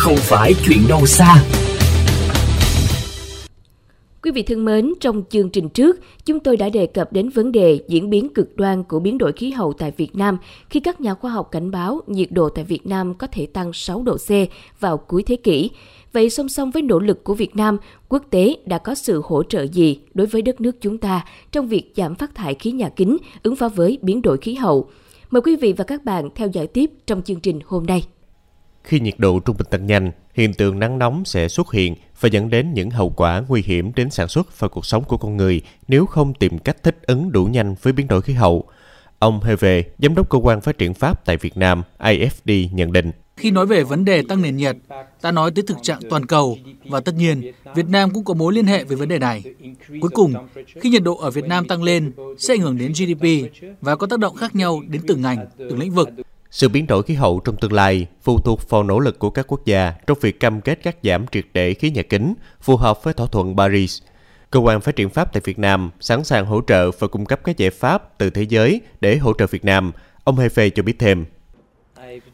không phải chuyện đâu xa. Quý vị thân mến, trong chương trình trước, chúng tôi đã đề cập đến vấn đề diễn biến cực đoan của biến đổi khí hậu tại Việt Nam khi các nhà khoa học cảnh báo nhiệt độ tại Việt Nam có thể tăng 6 độ C vào cuối thế kỷ. Vậy song song với nỗ lực của Việt Nam, quốc tế đã có sự hỗ trợ gì đối với đất nước chúng ta trong việc giảm phát thải khí nhà kính, ứng phó với biến đổi khí hậu? Mời quý vị và các bạn theo dõi tiếp trong chương trình hôm nay. Khi nhiệt độ trung bình tăng nhanh, hiện tượng nắng nóng sẽ xuất hiện và dẫn đến những hậu quả nguy hiểm đến sản xuất và cuộc sống của con người nếu không tìm cách thích ứng đủ nhanh với biến đổi khí hậu. Ông Heve, Giám đốc Cơ quan Phát triển Pháp tại Việt Nam, AFD, nhận định. Khi nói về vấn đề tăng nền nhiệt, ta nói tới thực trạng toàn cầu và tất nhiên Việt Nam cũng có mối liên hệ với vấn đề này. Cuối cùng, khi nhiệt độ ở Việt Nam tăng lên sẽ ảnh hưởng đến GDP và có tác động khác nhau đến từng ngành, từng lĩnh vực. Sự biến đổi khí hậu trong tương lai phụ thuộc vào nỗ lực của các quốc gia trong việc cam kết cắt giảm triệt để khí nhà kính, phù hợp với thỏa thuận Paris. Cơ quan phát triển Pháp tại Việt Nam sẵn sàng hỗ trợ và cung cấp các giải pháp từ thế giới để hỗ trợ Việt Nam. Ông Hefe cho biết thêm.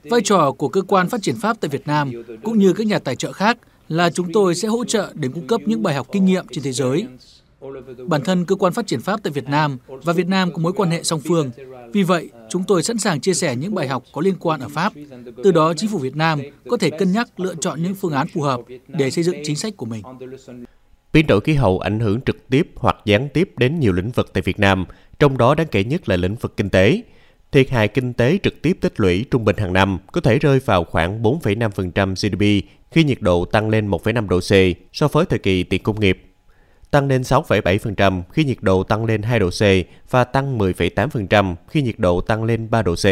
Vai trò của cơ quan phát triển Pháp tại Việt Nam cũng như các nhà tài trợ khác là chúng tôi sẽ hỗ trợ để cung cấp những bài học kinh nghiệm trên thế giới. Bản thân cơ quan phát triển Pháp tại Việt Nam và Việt Nam có mối quan hệ song phương. Vì vậy, chúng tôi sẵn sàng chia sẻ những bài học có liên quan ở Pháp. Từ đó, chính phủ Việt Nam có thể cân nhắc lựa chọn những phương án phù hợp để xây dựng chính sách của mình. Biến đổi khí hậu ảnh hưởng trực tiếp hoặc gián tiếp đến nhiều lĩnh vực tại Việt Nam, trong đó đáng kể nhất là lĩnh vực kinh tế. Thiệt hại kinh tế trực tiếp tích lũy trung bình hàng năm có thể rơi vào khoảng 4,5% GDP khi nhiệt độ tăng lên 1,5 độ C so với thời kỳ tiền công nghiệp, tăng lên 6,7% khi nhiệt độ tăng lên 2 độ C và tăng 10,8% khi nhiệt độ tăng lên 3 độ C.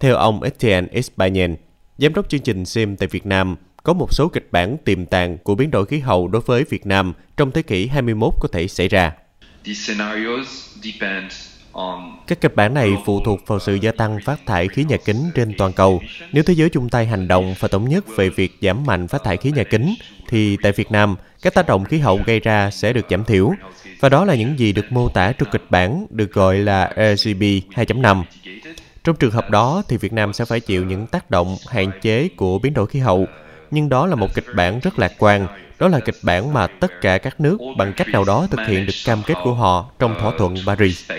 Theo ông Etienne Espagnol, giám đốc chương trình SIM tại Việt Nam, có một số kịch bản tiềm tàng của biến đổi khí hậu đối với Việt Nam trong thế kỷ 21 có thể xảy ra. Các kịch bản này phụ thuộc vào sự gia tăng phát thải khí nhà kính trên toàn cầu. Nếu thế giới chung tay hành động và thống nhất về việc giảm mạnh phát thải khí nhà kính, thì tại Việt Nam, các tác động khí hậu gây ra sẽ được giảm thiểu. Và đó là những gì được mô tả trong kịch bản được gọi là RGB 2.5. Trong trường hợp đó thì Việt Nam sẽ phải chịu những tác động hạn chế của biến đổi khí hậu. Nhưng đó là một kịch bản rất lạc quan đó là kịch bản mà tất cả các nước bằng cách nào đó thực hiện được cam kết của họ trong thỏa thuận Paris.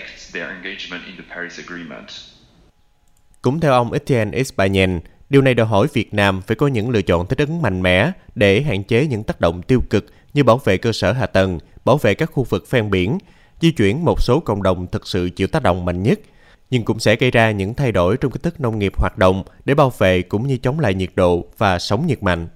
Cũng theo ông Etienne Espagnol, điều này đòi hỏi Việt Nam phải có những lựa chọn thích ứng mạnh mẽ để hạn chế những tác động tiêu cực như bảo vệ cơ sở hạ tầng, bảo vệ các khu vực ven biển, di chuyển một số cộng đồng thực sự chịu tác động mạnh nhất, nhưng cũng sẽ gây ra những thay đổi trong cách thức nông nghiệp hoạt động để bảo vệ cũng như chống lại nhiệt độ và sóng nhiệt mạnh.